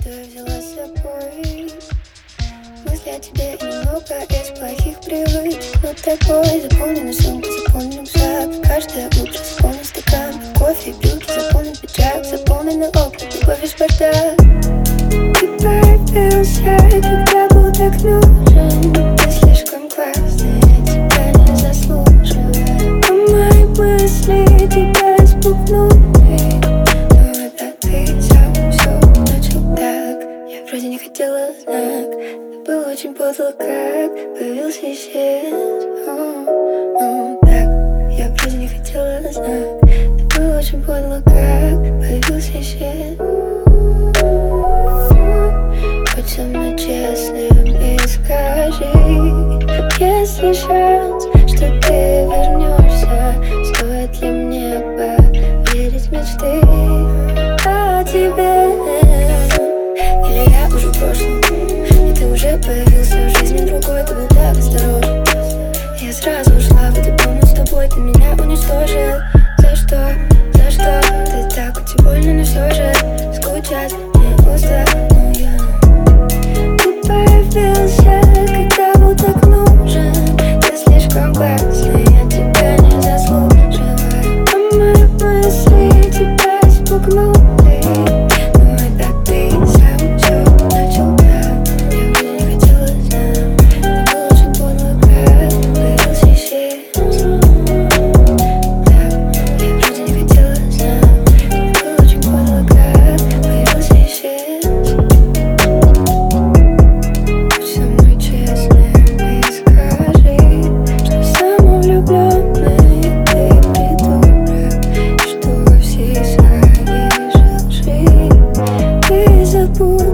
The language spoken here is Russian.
что я взяла с собой. Мысли о тебе немного из плохих привычек. Но такой заполненный сумка, заполнен рюкзак Каждое утро заполнен стакан Кофе, брюки, заполнен пиджак Заполнены окна, любовь и бардак Ты появился, когда был так нужен хотела знак было очень подло, как появился исчез. О, Так, я вроде не хотела знак было очень подло, как появился исчез. Будь со мной честным и скажи Есть ли шанс, что ты вернешься. Стоит ли мне поверить мечты? О тебе Oh.